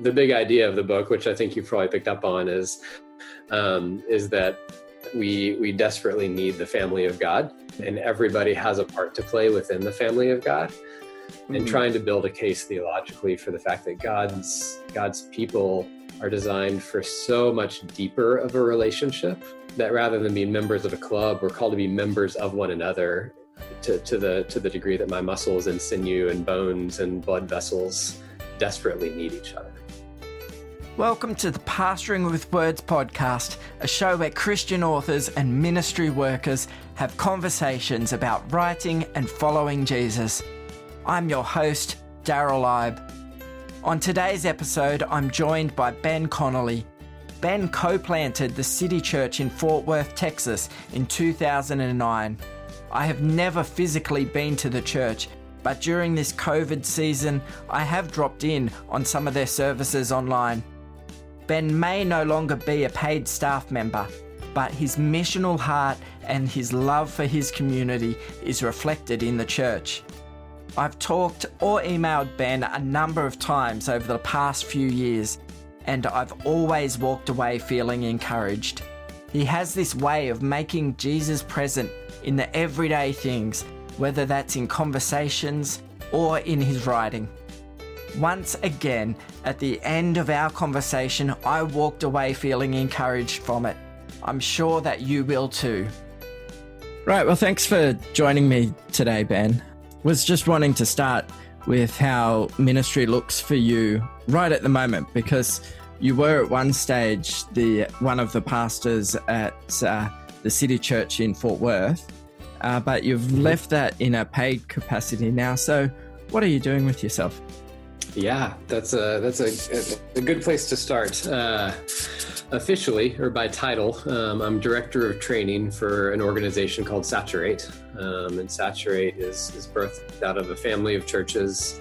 The big idea of the book, which I think you probably picked up on, is um, is that we we desperately need the family of God, and everybody has a part to play within the family of God. And mm-hmm. trying to build a case theologically for the fact that God's God's people are designed for so much deeper of a relationship that rather than being members of a club, we're called to be members of one another to, to the to the degree that my muscles and sinew and bones and blood vessels desperately need each other. Welcome to the Pastoring with Words podcast, a show where Christian authors and ministry workers have conversations about writing and following Jesus. I'm your host, Daryl Ibe. On today's episode, I'm joined by Ben Connolly. Ben co planted the City Church in Fort Worth, Texas in 2009. I have never physically been to the church, but during this COVID season, I have dropped in on some of their services online. Ben may no longer be a paid staff member, but his missional heart and his love for his community is reflected in the church. I've talked or emailed Ben a number of times over the past few years, and I've always walked away feeling encouraged. He has this way of making Jesus present in the everyday things, whether that's in conversations or in his writing. Once again, at the end of our conversation, I walked away feeling encouraged from it. I'm sure that you will too. Right, well, thanks for joining me today, Ben was just wanting to start with how ministry looks for you right at the moment because you were at one stage the one of the pastors at uh, the city church in Fort Worth, uh, but you've left that in a paid capacity now. So, what are you doing with yourself? Yeah, that's a that's a, a good place to start. Uh, officially, or by title, um, I'm director of training for an organization called Saturate, um, and Saturate is is birthed out of a family of churches.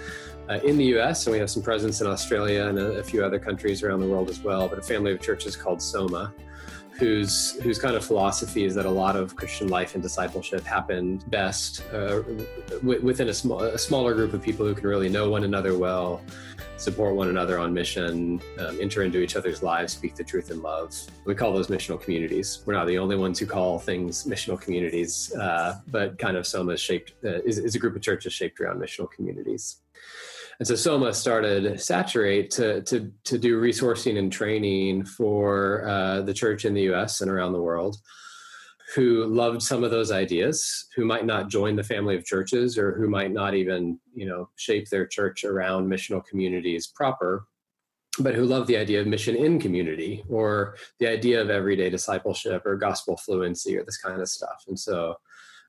Uh, in the U.S., and we have some presence in Australia and a, a few other countries around the world as well. But a family of churches called Soma, whose whose kind of philosophy is that a lot of Christian life and discipleship happen best uh, w- within a, small, a smaller group of people who can really know one another well, support one another on mission, um, enter into each other's lives, speak the truth in love. We call those missional communities. We're not the only ones who call things missional communities, uh, but kind of Soma is shaped uh, is, is a group of churches shaped around missional communities. And so Soma started Saturate to, to, to do resourcing and training for uh, the church in the US and around the world who loved some of those ideas, who might not join the family of churches or who might not even, you know, shape their church around missional communities proper, but who love the idea of mission in community or the idea of everyday discipleship or gospel fluency or this kind of stuff. And so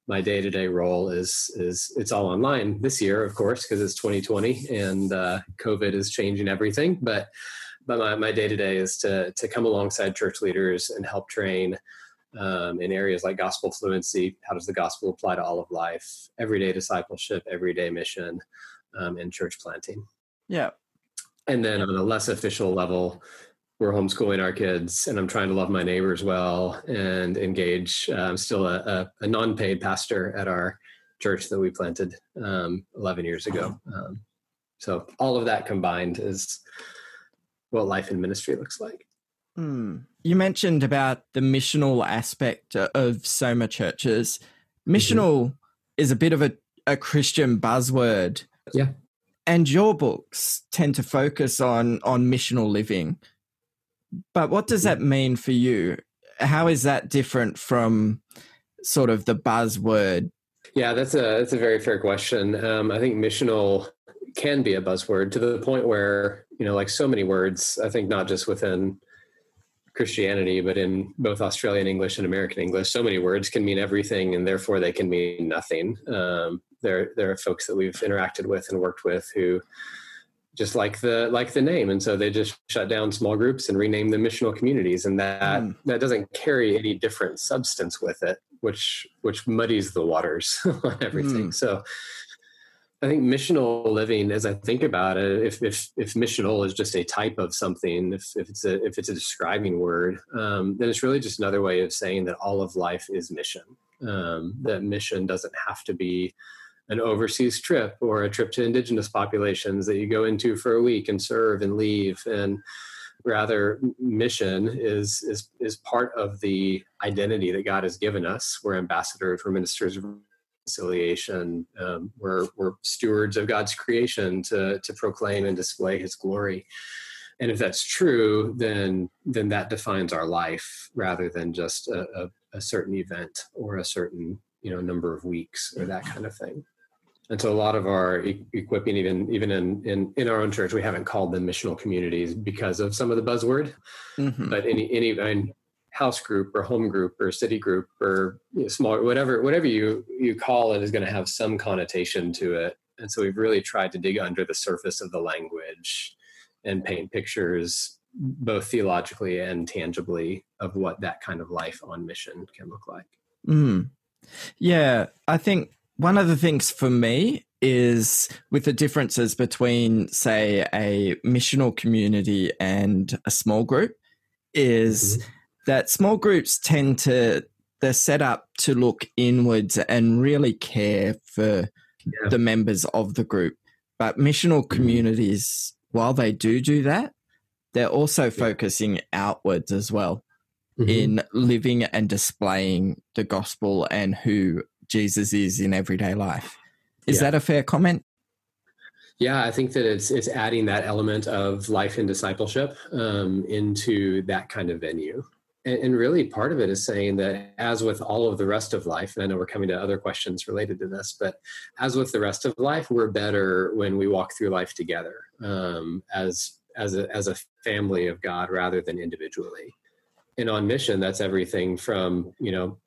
my day-to-day role is is it's all online this year of course because it's 2020 and uh, covid is changing everything but but my, my day-to-day is to to come alongside church leaders and help train um, in areas like gospel fluency how does the gospel apply to all of life everyday discipleship everyday mission um, and church planting. Yeah. And then on a less official level we're homeschooling our kids and i'm trying to love my neighbors well and engage i'm um, still a, a, a, non-paid pastor at our church that we planted um, 11 years ago. Um, so all of that combined is what life in ministry looks like. Hmm. you mentioned about the missional aspect of soma churches. Missional mm-hmm. is a bit of a, a christian buzzword. Yeah. And your books tend to focus on on missional living but what does that mean for you? How is that different from sort of the buzzword? Yeah, that's a that's a very fair question. Um, I think missional can be a buzzword to the point where you know, like so many words. I think not just within Christianity, but in both Australian English and American English, so many words can mean everything, and therefore they can mean nothing. Um, there, there are folks that we've interacted with and worked with who just like the like the name and so they just shut down small groups and rename them missional communities and that mm. that doesn't carry any different substance with it which which muddies the waters on everything mm. so i think missional living as i think about it if if if missional is just a type of something if, if it's a if it's a describing word um, then it's really just another way of saying that all of life is mission um, that mission doesn't have to be an overseas trip or a trip to indigenous populations that you go into for a week and serve and leave. And rather mission is is is part of the identity that god has given us. We're ambassadors we're ministers of reconciliation um, we're, we're stewards of god's creation to to proclaim and display his glory. And if that's true then then that defines our life rather than just a, a, a certain event or a certain you know number of weeks or that kind of thing and so a lot of our e- equipping even even in, in in our own church we haven't called them missional communities because of some of the buzzword mm-hmm. but any any I mean, house group or home group or city group or you know, small whatever whatever you you call it is going to have some connotation to it and so we've really tried to dig under the surface of the language and paint pictures both theologically and tangibly of what that kind of life on mission can look like mm. yeah i think one of the things for me is with the differences between, say, a missional community and a small group, is mm-hmm. that small groups tend to they're set up to look inwards and really care for yeah. the members of the group. But missional mm-hmm. communities, while they do do that, they're also focusing outwards as well mm-hmm. in living and displaying the gospel and who Jesus is in everyday life. Is yeah. that a fair comment? Yeah, I think that it's it's adding that element of life and discipleship um, into that kind of venue. And, and, really, part of it is saying that, as with all of the rest of life, and I know we're coming to other questions related to this, but as with the rest of life, we're better when we walk through life together um, as as a as a family of God rather than individually. And on mission, that's everything from you know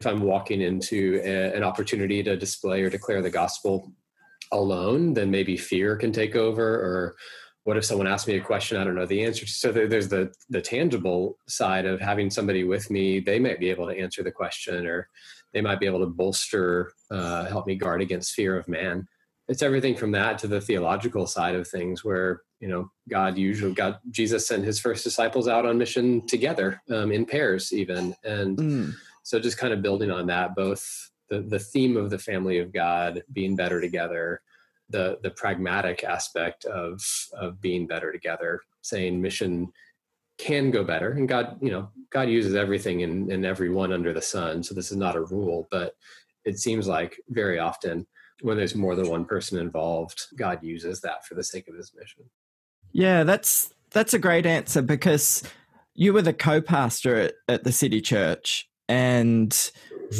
if I'm walking into a, an opportunity to display or declare the gospel alone, then maybe fear can take over. Or what if someone asks me a question I don't know the answer to? So there's the the tangible side of having somebody with me. They might be able to answer the question, or they might be able to bolster, uh, help me guard against fear of man. It's everything from that to the theological side of things, where you know God usually God Jesus sent his first disciples out on mission together um, in pairs, even and. Mm so just kind of building on that both the, the theme of the family of god being better together the the pragmatic aspect of of being better together saying mission can go better and god you know god uses everything in in everyone under the sun. So this is not a rule but it seems like very often when there's more than one person involved god uses that for the sake of his mission. Yeah that's that's a great answer because you were the co-pastor at, at the city church and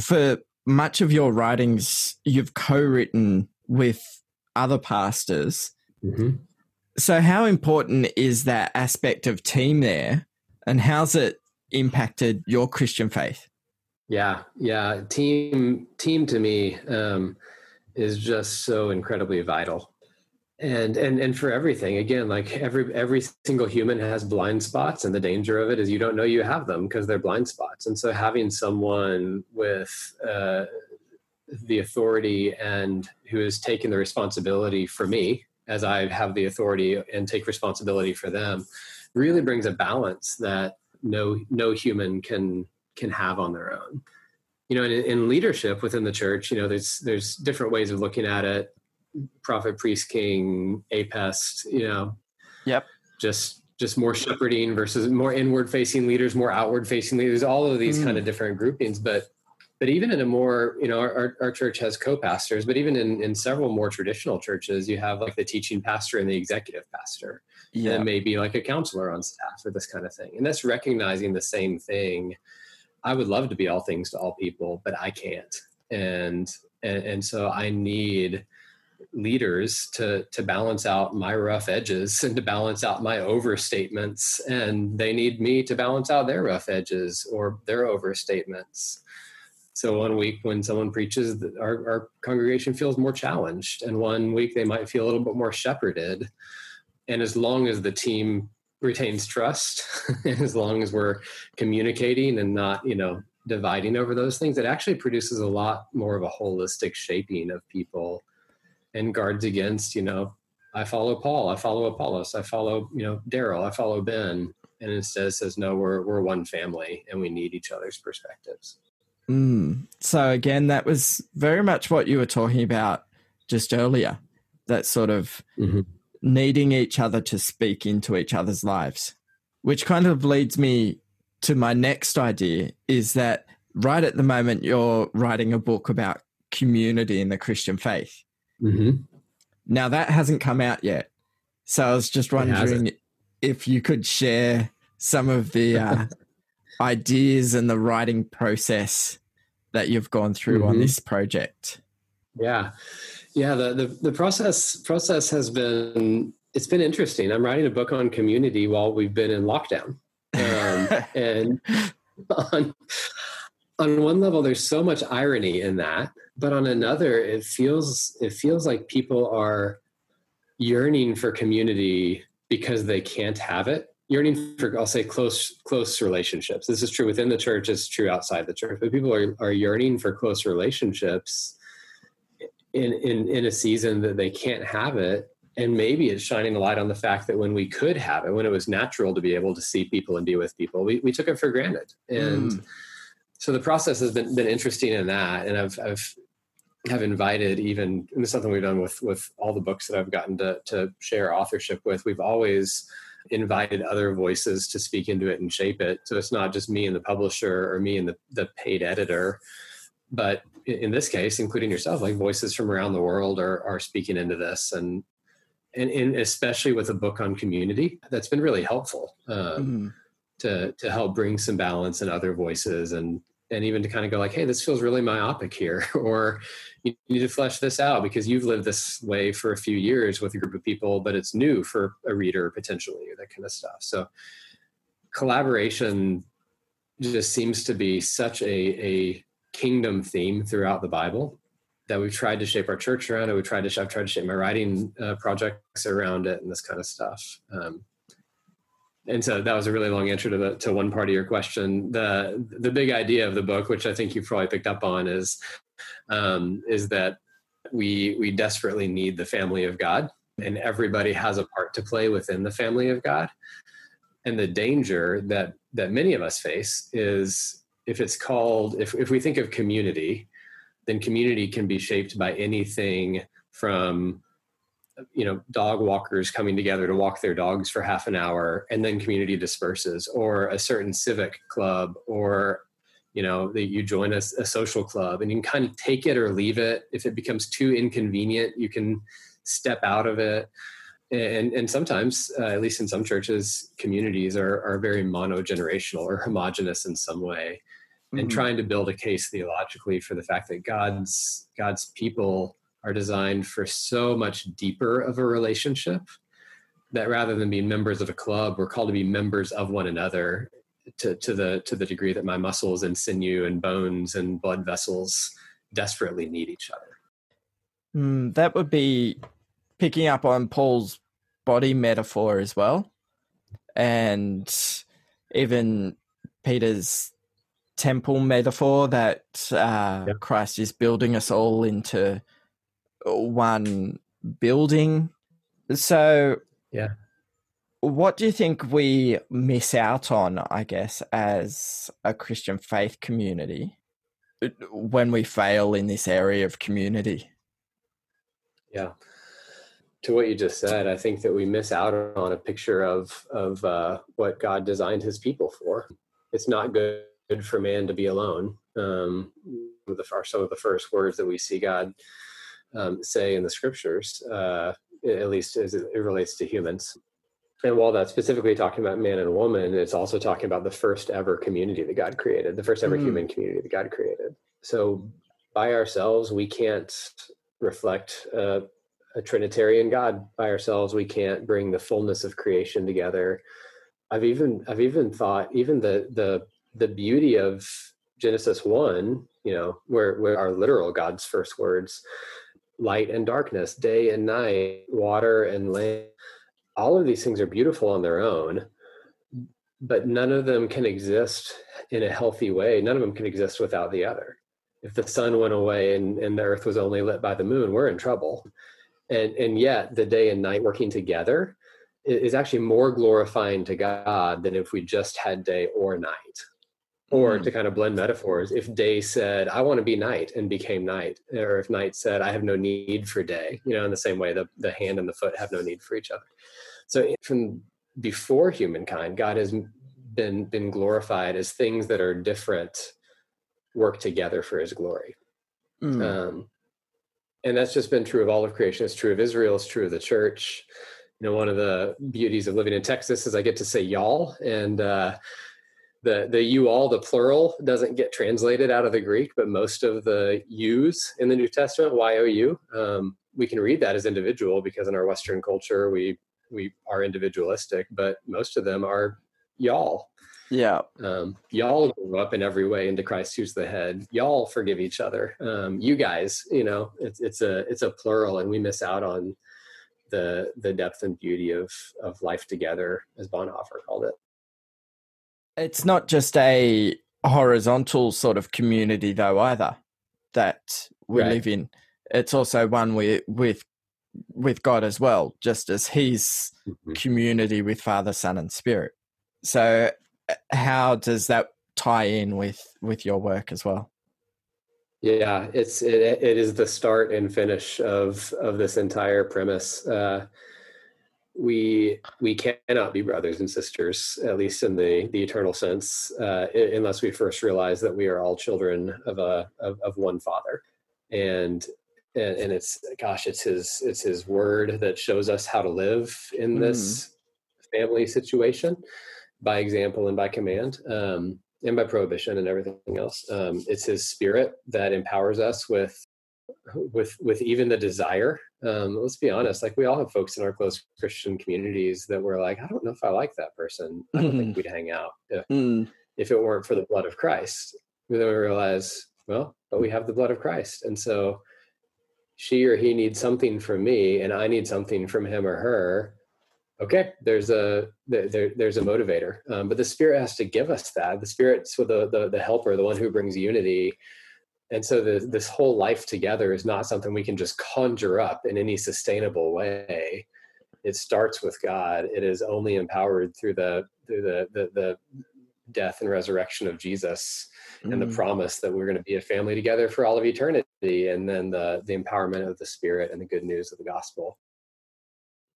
for much of your writings, you've co written with other pastors. Mm-hmm. So, how important is that aspect of team there, and how's it impacted your Christian faith? Yeah, yeah, team team to me um, is just so incredibly vital and and and for everything again like every every single human has blind spots and the danger of it is you don't know you have them because they're blind spots. And so having someone with uh, the authority and who is taking the responsibility for me as i have the authority and take responsibility for them really brings a balance that no no human can can have on their own. You know in, in leadership within the church you know there's there's different ways of looking at it prophet, priest, king, apest, you know. Yep. Just just more shepherding versus more inward facing leaders, more outward facing leaders, all of these mm. kind of different groupings. But but even in a more, you know, our, our church has co-pastors, but even in, in several more traditional churches, you have like the teaching pastor and the executive pastor. Yeah. And maybe like a counselor on staff or this kind of thing. And that's recognizing the same thing. I would love to be all things to all people, but I can't. And and, and so I need leaders to to balance out my rough edges and to balance out my overstatements. And they need me to balance out their rough edges or their overstatements. So one week when someone preaches our, our congregation feels more challenged. And one week they might feel a little bit more shepherded. And as long as the team retains trust and as long as we're communicating and not you know dividing over those things it actually produces a lot more of a holistic shaping of people and guards against, you know, I follow Paul, I follow Apollos, I follow, you know, Daryl, I follow Ben, and instead says, no, we're we're one family and we need each other's perspectives. Mm. So again, that was very much what you were talking about just earlier. That sort of mm-hmm. needing each other to speak into each other's lives, which kind of leads me to my next idea is that right at the moment you're writing a book about community in the Christian faith. Mm-hmm. Now that hasn't come out yet. So I was just wondering if you could share some of the uh, ideas and the writing process that you've gone through mm-hmm. on this project. Yeah. Yeah, the, the the process process has been it's been interesting. I'm writing a book on community while we've been in lockdown. Um, and on on one level there's so much irony in that, but on another it feels it feels like people are yearning for community because they can't have it yearning for i'll say close close relationships this is true within the church it's true outside the church but people are, are yearning for close relationships in, in in a season that they can't have it and maybe it's shining a light on the fact that when we could have it when it was natural to be able to see people and be with people we, we took it for granted and mm. So the process has been, been interesting in that and i've i've have invited even and is something we've done with with all the books that i've gotten to to share authorship with we've always invited other voices to speak into it and shape it. So it's not just me and the publisher or me and the, the paid editor, but in this case, including yourself, like voices from around the world are, are speaking into this. And, and, and especially with a book on community, that's been really helpful um, mm-hmm. To, to help bring some balance and other voices and, and even to kind of go like, Hey, this feels really myopic here, or you need to flesh this out because you've lived this way for a few years with a group of people, but it's new for a reader potentially, or that kind of stuff. So collaboration just seems to be such a, a kingdom theme throughout the Bible that we've tried to shape our church around it. We've tried to, I've tried to shape my writing uh, projects around it and this kind of stuff. Um, and so that was a really long answer to the to one part of your question. The the big idea of the book, which I think you probably picked up on, is um, is that we we desperately need the family of God, and everybody has a part to play within the family of God. And the danger that that many of us face is if it's called if if we think of community, then community can be shaped by anything from you know dog walkers coming together to walk their dogs for half an hour and then community disperses or a certain civic club or you know that you join a, a, social club and you can kind of take it or leave it if it becomes too inconvenient you can step out of it and and sometimes uh, at least in some churches communities are are very monogenerational or homogenous in some way mm-hmm. and trying to build a case theologically for the fact that god's god's people are designed for so much deeper of a relationship that rather than being members of a club we're called to be members of one another to, to the to the degree that my muscles and sinew and bones and blood vessels desperately need each other. Mm, that would be picking up on Paul's body metaphor as well, and even Peter's temple metaphor that uh, yep. Christ is building us all into one building. So, yeah, what do you think we miss out on, I guess, as a Christian faith community when we fail in this area of community? Yeah. To what you just said, I think that we miss out on a picture of of uh, what God designed His people for. It's not good for man to be alone. Um, the, are some of the first words that we see God um, say in the scriptures, uh, at least as it relates to humans and while that's specifically talking about man and woman, it's also talking about the first ever community that God created, the first ever mm. human community that God created. So by ourselves, we can't reflect uh, a Trinitarian God by ourselves. We can't bring the fullness of creation together. I've even I've even thought even the the the beauty of Genesis one, you know, where where our literal God's first words, light and darkness, day and night, water and land all of these things are beautiful on their own, but none of them can exist in a healthy way. None of them can exist without the other. If the sun went away and, and the earth was only lit by the moon, we're in trouble. And, and yet, the day and night working together is actually more glorifying to God than if we just had day or night. Or mm. to kind of blend metaphors, if day said, I want to be night and became night, or if night said, I have no need for day, you know, in the same way the, the hand and the foot have no need for each other. So from before humankind, God has been been glorified as things that are different work together for his glory. Mm. Um, and that's just been true of all of creation. It's true of Israel. It's true of the church. You know, one of the beauties of living in Texas is I get to say y'all, and uh, the the you all the plural doesn't get translated out of the Greek, but most of the yous in the New Testament y o u um, we can read that as individual because in our Western culture we we are individualistic, but most of them are y'all. Yeah. Um, y'all grow up in every way into Christ who's the head. Y'all forgive each other. Um, you guys, you know, it's it's a it's a plural, and we miss out on the the depth and beauty of of life together, as Bonhoeffer called it it's not just a horizontal sort of community though either that we right. live in it's also one with with with god as well just as he's mm-hmm. community with father son and spirit so uh, how does that tie in with with your work as well yeah it's it, it is the start and finish of of this entire premise uh we we cannot be brothers and sisters, at least in the the eternal sense, uh, unless we first realize that we are all children of a of, of one Father, and, and and it's gosh, it's his it's his word that shows us how to live in this mm. family situation, by example and by command, um, and by prohibition and everything else. Um, it's his spirit that empowers us with with with even the desire um, let's be honest like we all have folks in our close christian communities that were like i don't know if i like that person. I don't think we'd hang out if, mm. if it weren't for the blood of christ. Then we realize well but we have the blood of christ and so she or he needs something from me and i need something from him or her. Okay there's a there, there's a motivator um, but the spirit has to give us that. The spirit's the, the the helper the one who brings unity and so the, this whole life together is not something we can just conjure up in any sustainable way it starts with god it is only empowered through the through the the, the death and resurrection of jesus mm. and the mm. promise that we're going to be a family together for all of eternity and then the the empowerment of the spirit and the good news of the gospel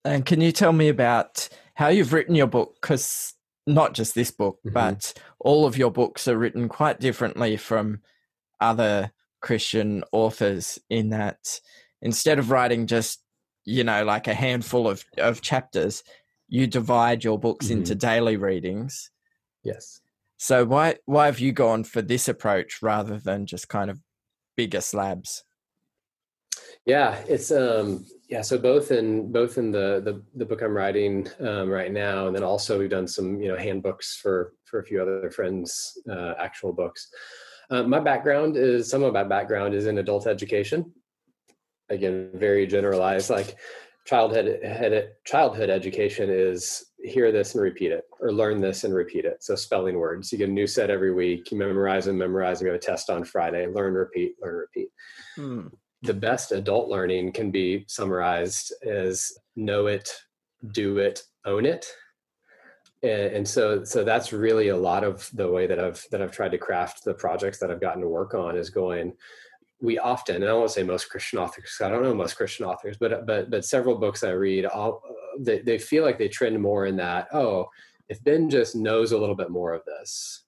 and can you tell me about how you've written your book because not just this book mm-hmm. but all of your books are written quite differently from other Christian authors in that instead of writing just, you know, like a handful of, of chapters, you divide your books mm-hmm. into daily readings. Yes. So why why have you gone for this approach rather than just kind of bigger slabs? Yeah, it's um yeah, so both in both in the the, the book I'm writing um, right now, and then also we've done some you know handbooks for for a few other friends, uh, actual books. Uh, my background is some of my background is in adult education. Again, very generalized. Like childhood childhood education is hear this and repeat it, or learn this and repeat it. So spelling words. You get a new set every week. You memorize and memorize. And you have a test on Friday. Learn, repeat, learn, repeat. Hmm. The best adult learning can be summarized as know it, do it, own it and, and, so so that's really a lot of the way that i've that i've tried to craft the projects that i've gotten to work on is going we often and i won't say most christian authors i don't know most christian authors but but but several books i read all they, they feel like they trend more in that oh if ben just knows a little bit more of this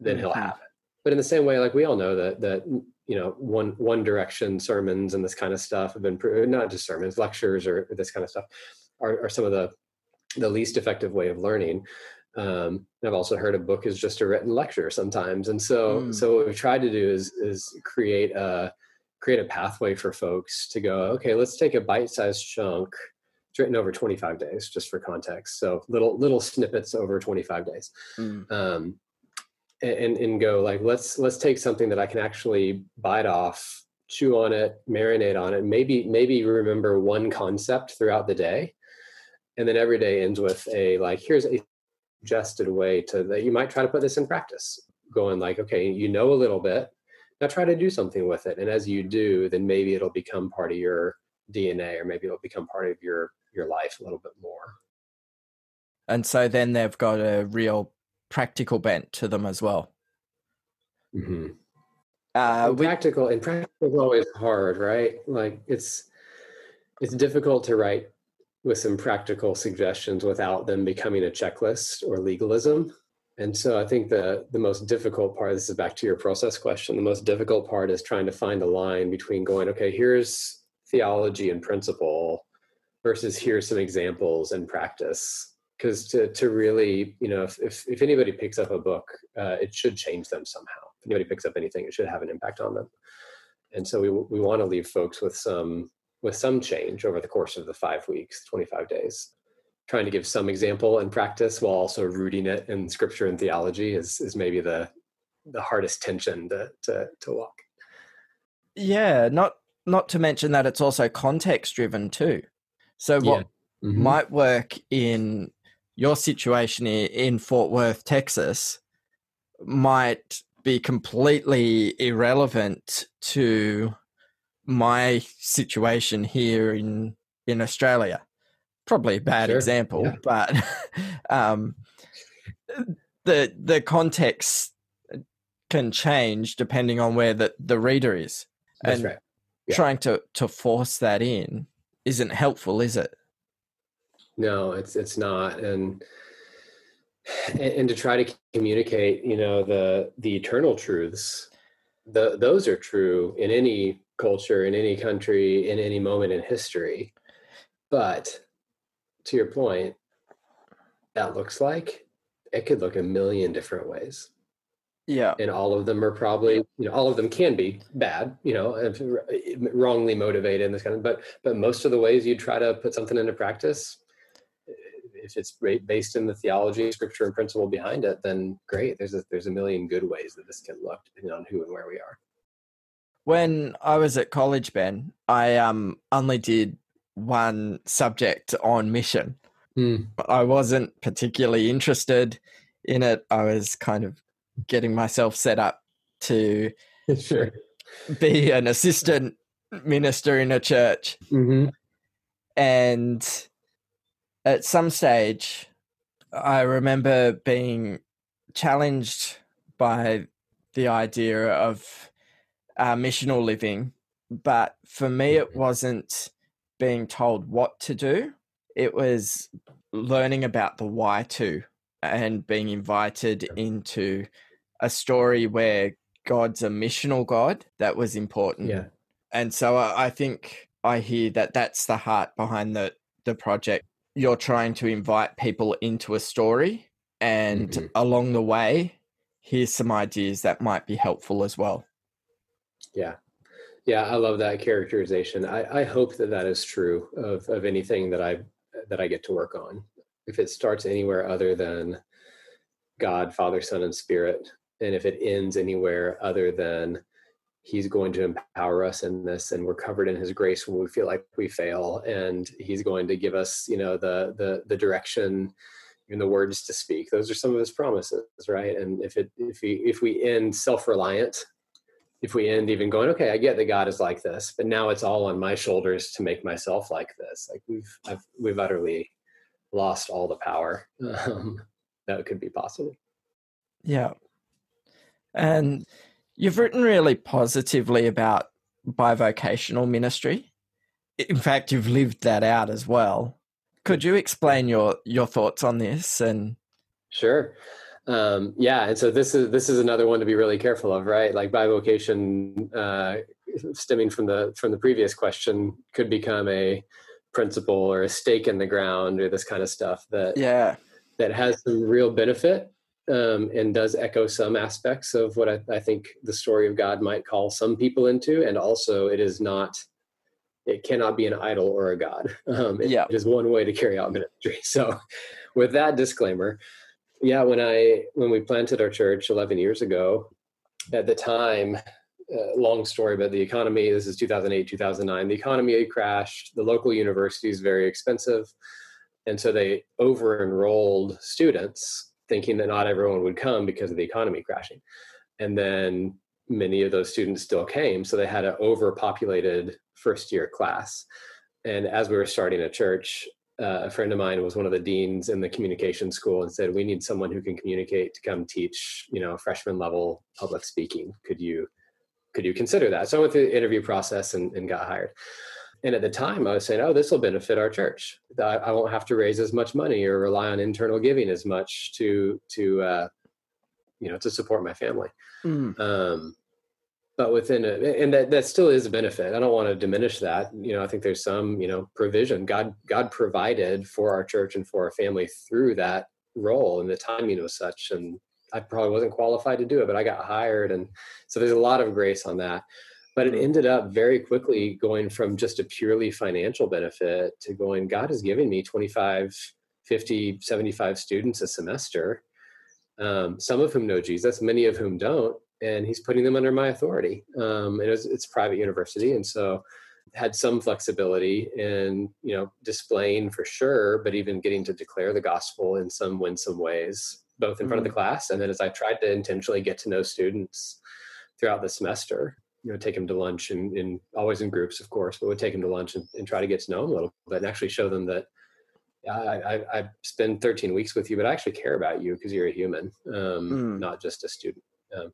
then mm-hmm. he'll have it but in the same way like we all know that that you know one one direction sermons and this kind of stuff have been not just sermons lectures or this kind of stuff are, are some of the the least effective way of learning. Um, I've also heard a book is just a written lecture sometimes, and so mm. so what we've tried to do is is create a create a pathway for folks to go. Okay, let's take a bite-sized chunk. It's written over 25 days, just for context. So little little snippets over 25 days. Mm. Um, and and go like let's let's take something that I can actually bite off, chew on it, marinate on it, maybe maybe remember one concept throughout the day, and then every day ends with a like here's a suggested way to that you might try to put this in practice going like okay you know a little bit now try to do something with it and as you do then maybe it'll become part of your dna or maybe it'll become part of your your life a little bit more and so then they've got a real practical bent to them as well Mm-hmm. Uh, practical and practical is always hard, right? Like it's it's difficult to write with some practical suggestions without them becoming a checklist or legalism. And so I think the the most difficult part, this is back to your process question, the most difficult part is trying to find a line between going, okay, here's theology and principle versus here's some examples and practice. Because to, to really, you know, if, if, if anybody picks up a book, uh, it should change them somehow. If anybody picks up anything, it should have an impact on them. And so we, we want to leave folks with some with some change over the course of the five weeks, 25 days trying to give some example and practice while also rooting it in scripture and theology is is maybe the the hardest tension to to, to walk. Yeah, not not to mention that it's also context driven too. So what yeah. mm-hmm. might work in your situation in Fort Worth, Texas, might be completely irrelevant to my situation here in in Australia probably a bad sure. example, yeah. but um, the the context can change depending on where the, the reader is. That's and right. Yeah. Trying to, to force that in isn't helpful, is it? No, it's it's not. And and to try to communicate, you know, the the eternal truths, the those are true in any culture, in any country, in any moment in history. But to your point, that looks like, it could look a million different ways. Yeah. And all of them are probably, you know, all of them can be bad, you know, eh, wrongly motivated and this kind of, but, but most of the ways you try to put something into practice, eh, if it's based in the theology, scripture and principle behind it, then great. There's a, there's a million good ways that this can look depending on who and where we are. When I was at college, Ben, I um only did one subject on mission. Mm. I wasn't particularly interested in it. I was kind of getting myself set up to sure. be an assistant minister in a church. Mm-hmm. And at some stage, I remember being challenged by the idea of uh, missional living. But for me, it mm-hmm. wasn't being told what to do. It was learning about the why to and being invited into a story where God's a missional God that was important. Yeah. And so I think I hear that that's the heart behind the the project. You're trying to invite people into a story and mm-hmm. along the way here's some ideas that might be helpful as well. Yeah. Yeah, I love that characterization. I, I hope that that is true of, of anything that I that I get to work on. If it starts anywhere other than God, Father, Son, and Spirit, and if it ends anywhere other than He's going to empower us in this, and we're covered in His grace when we feel like we fail, and He's going to give us, you know, the the the direction and the words to speak. Those are some of His promises, right? And if it if we if we end self reliant if we end even going, okay, I get that God is like this, but now it's all on my shoulders to make myself like this. Like we've I've, we've utterly lost all the power um, that could be possible. Yeah, and you've written really positively about bivocational ministry. In fact, you've lived that out as well. Could you explain your your thoughts on this? And sure um, yeah and so this is this is another one to be really careful of right like bivocation uh, stemming from the from the previous question could become a principle or a stake in the ground or this kind of stuff that yeah that has some real benefit um, and does echo some aspects of what I, I, think the story of God might call some people into, and also it is not, it cannot be an idol or a god. Um, it, yeah. it is one way to carry out ministry. So, with that disclaimer, yeah when i when we planted our church 11 years ago at the time uh, long story but the economy this is 2008 2009 the economy crashed the local university is very expensive and so they over enrolled students thinking that not everyone would come because of the economy crashing. And then many of those students still came so they had an overpopulated first year class. And as we were starting a church uh, a friend of mine was one of the deans in the communication school and said, "We need someone who can communicate to come teach, you know, freshman level public speaking. Could you could you consider that?" So I went through the interview process and, and got hired. And at the time, I was saying, "Oh, this will benefit our church. I won't have to raise as much money or rely on internal giving as much to to uh, you know to support my family." Mm. Um, but within it and that, that still is a benefit. I don't want to diminish that. You know i think there's some you know provision. God god provided for our church and for our family through that role and the timing was such and i probably wasn't qualified to do it but i got hired and so there's a lot of grace on that. But it ended up very quickly going from just a purely financial benefit to going god has given me 25 50 75 students a semester um, some of whom know jesus many of whom don't and he's putting them under my authority. Um, it was, it's a private university, and so had some flexibility in you know displaying for sure, but even getting to declare the gospel in some winsome ways, both in mm-hmm. front of the mm. class and then as I tried to intentionally get to know students throughout the semester. You know, take them to lunch and, and always in groups, of course, but would take them to lunch and, and try to get to know them a little bit and actually show them that I, I, I, spend 13 weeks with you, but I actually care about you because you're a human, um, mm. not just a student. Um,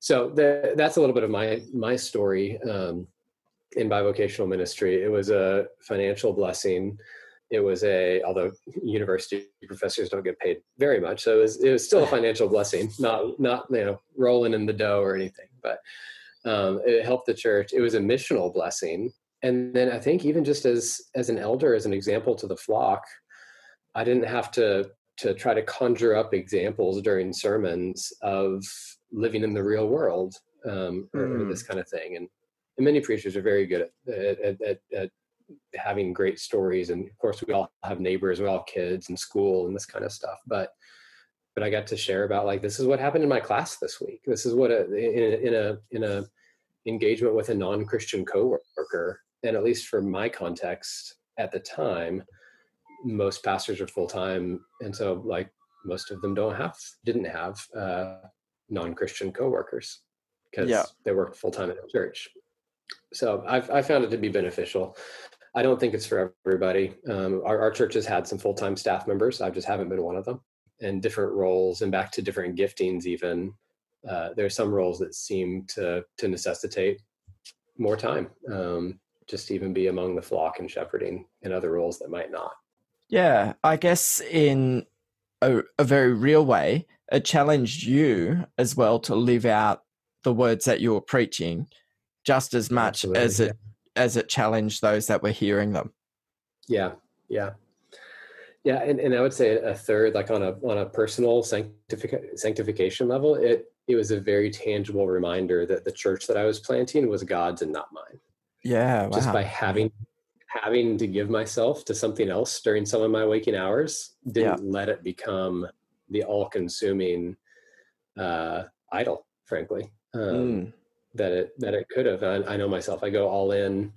so the, that's a little bit of my my story um, in bivocational ministry. It was a financial blessing. It was a although university professors don't get paid very much, so it was it was still a financial blessing. Not not you know rolling in the dough or anything, but um, it helped the church. It was a missional blessing, and then I think even just as as an elder, as an example to the flock, I didn't have to to try to conjure up examples during sermons of living in the real world um, or, mm. this kind of thing. And, and many preachers are very good at, at, at, at, having great stories. And of course, we all have neighbors, we all have kids and school and this kind of stuff. But but I got to share about like this is what happened in my class this week. This is what a, in, a, in a in a engagement with a non-Christian coworker, and at least for my context at the time, most pastors are full time, and so like most of them don't have didn't have uh, non-Christian coworkers because yeah. they work full time in the church. So I've I found it to be beneficial. I don't think it's for everybody. Um, our, our church has had some full time staff members. I just haven't been one of them, and different roles, and back to different giftings. Even uh, there are some roles that seem to to necessitate more time. Um, just to even be among the flock and shepherding, and other roles that might not. Yeah, I guess in a, a very real way, it challenged you as well to live out the words that you were preaching just as much Absolutely, as it yeah. as it challenged those that were hearing them. Yeah, yeah. Yeah, and, and I would say a third, like on a on a personal sanctific- sanctification level, it it was a very tangible reminder that the church that I was planting was God's and not mine. Yeah, wow. just by having having to give myself to something else during some of my waking hours didn't yeah. let it become the all-consuming uh, idol, frankly. Um, mm. That it that it could have. I, I, know myself. I go all in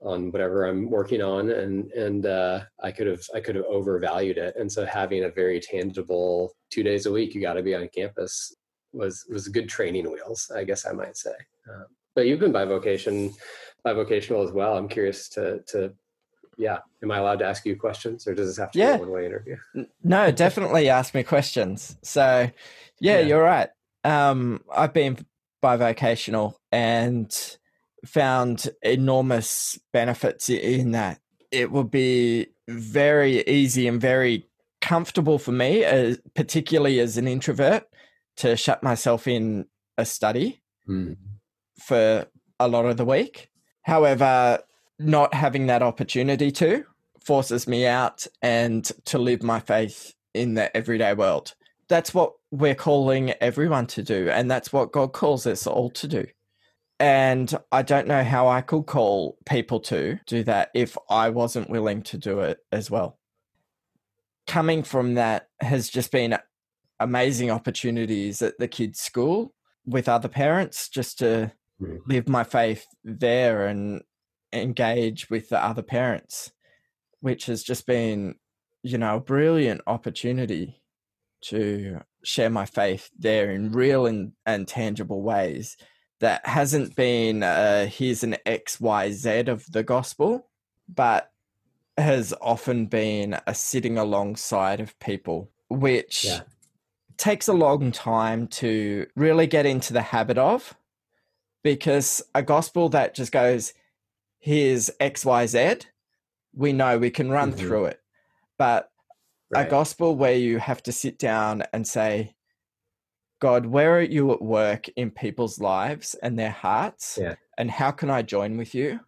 on whatever I'm working on, and and uh, I could have I could have overvalued it. And so having a very tangible two days a week, you got to be on campus was was good training wheels, I guess I might say. Um, but you've been bivocation bivocational as well. I'm curious to to yeah, am I allowed to ask you questions, or does this have to yeah. be a one-way interview? no, definitely ask me questions. So, yeah, yeah. you're right. Um, I've been bivocational and found enormous benefits in that. It would be very easy and very comfortable for me, uh, particularly as an introvert, to shut myself in a study mm. for a lot of the week. However, not having that opportunity to forces me out and to live my faith in the everyday world. That's what we're calling everyone to do, and that's what God calls us all to do. And I don't know how I could call people to do that if I wasn't willing to do it as well. Coming from that has just been amazing opportunities at the kids' school with other parents just to mm. live my faith there and engage with the other parents, which has just been, you know, a brilliant opportunity to share my faith there in real and, and tangible ways that hasn't been uh, here's an X, Y, Z of the gospel, but has often been a sitting alongside of people, which yeah. takes a long time to really get into the habit of because a gospel that just goes, here's XYZ, we know we can run mm-hmm. through it. But right. a gospel where you have to sit down and say, God, where are you at work in people's lives and their hearts? Yeah. And how can I join with you?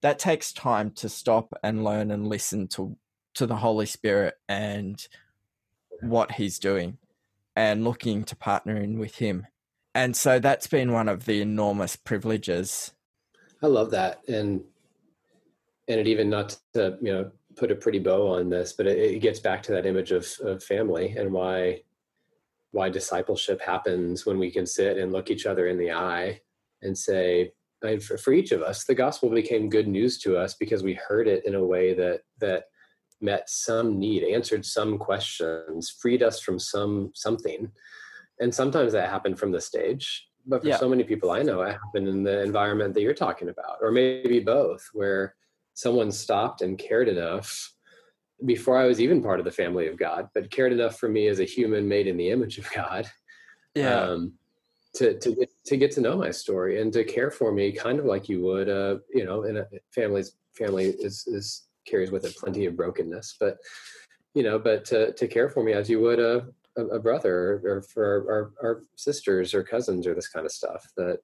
That takes time to stop and learn and listen to to the Holy Spirit and what he's doing and looking to partner in with him. And so that's been one of the enormous privileges. I love that. And and it even not to, you know, put a pretty bow on this, but it, it gets back to that image of, of family and why why discipleship happens when we can sit and look each other in the eye and say I mean, for, for each of us the gospel became good news to us because we heard it in a way that that met some need answered some questions freed us from some something and sometimes that happened from the stage but for yeah. so many people i know it happened in the environment that you're talking about or maybe both where someone stopped and cared enough before I was even part of the family of God, but cared enough for me as a human made in the image of God. Yeah. Um, to to get to get to know my story and to care for me, kind of like you would, uh, you know, in a family's family is is carries with it plenty of brokenness, but you know, but to to care for me as you would a a, a brother or, or for our, our sisters or cousins or this kind of stuff. That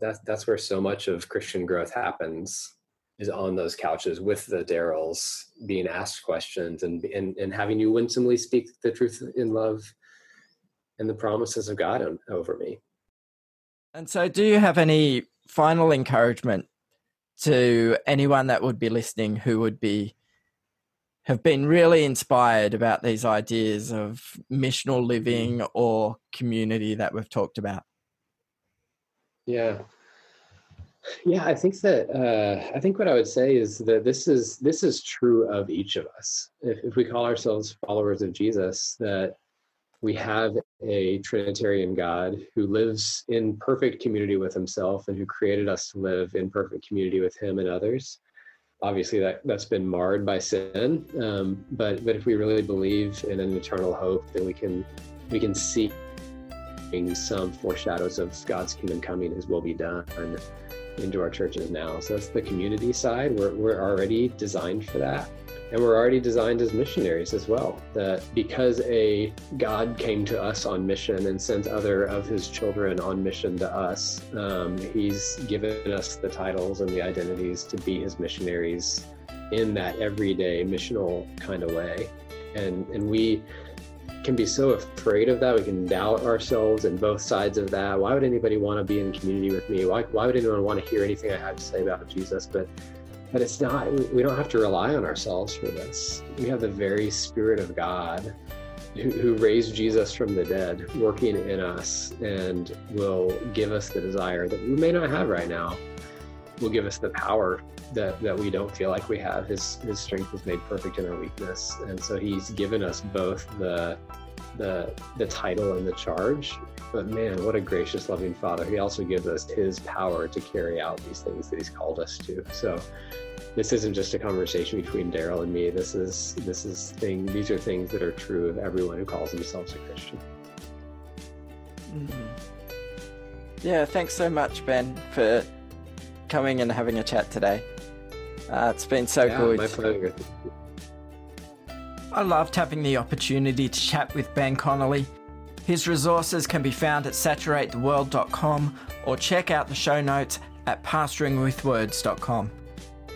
that that's where so much of Christian growth happens is on those couches with the Daryls being asked questions and, and, and having you winsomely speak the truth in love and the promises of God on, over me. And so, do you have any final encouragement to anyone that would be listening who would be have been really inspired about these ideas of missional living or community that we've talked about? Yeah, yeah, I think that uh, I think what I would say is that this is this is true of each of us. If, if we call ourselves followers of Jesus, that we have a Trinitarian God who lives in perfect community with Himself and who created us to live in perfect community with Him and others. Obviously, that that's been marred by sin, um, but but if we really believe in an eternal hope, then we can we can see some foreshadows of God's kingdom coming, His will be done into our churches now. So that's the community side. We're, we're already designed for that. And we're already designed as missionaries as well. That because a God came to us on mission and sent other of his children on mission to us, um, he's given us the titles and the identities to be his missionaries in that everyday missional kind of way. And, and we can be so afraid of that. We can doubt ourselves and both sides of that. Why would anybody want to be in community with me? Why, why would anyone want to hear anything I have to say about Jesus? But but it's not we don't have to rely on ourselves for this. We have the very spirit of God who, who raised Jesus from the dead working in us and will give us the desire that we may not have right now. Will give us the power that that we don't feel like we have. His his strength is made perfect in our weakness, and so he's given us both the the the title and the charge. But man, what a gracious, loving Father! He also gives us His power to carry out these things that He's called us to. So this isn't just a conversation between Daryl and me. This is this is thing. These are things that are true of everyone who calls themselves a Christian. Mm-hmm. Yeah, thanks so much, Ben, for coming and having a chat today. Uh, it's been so yeah, good. My pleasure. I loved having the opportunity to chat with Ben Connolly. His resources can be found at saturatetheworld.com or check out the show notes at pastoringwithwords.com.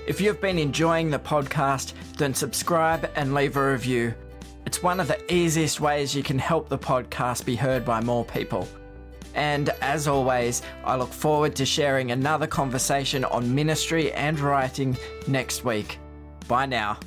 If you've been enjoying the podcast, then subscribe and leave a review. It's one of the easiest ways you can help the podcast be heard by more people. And as always, I look forward to sharing another conversation on ministry and writing next week. Bye now.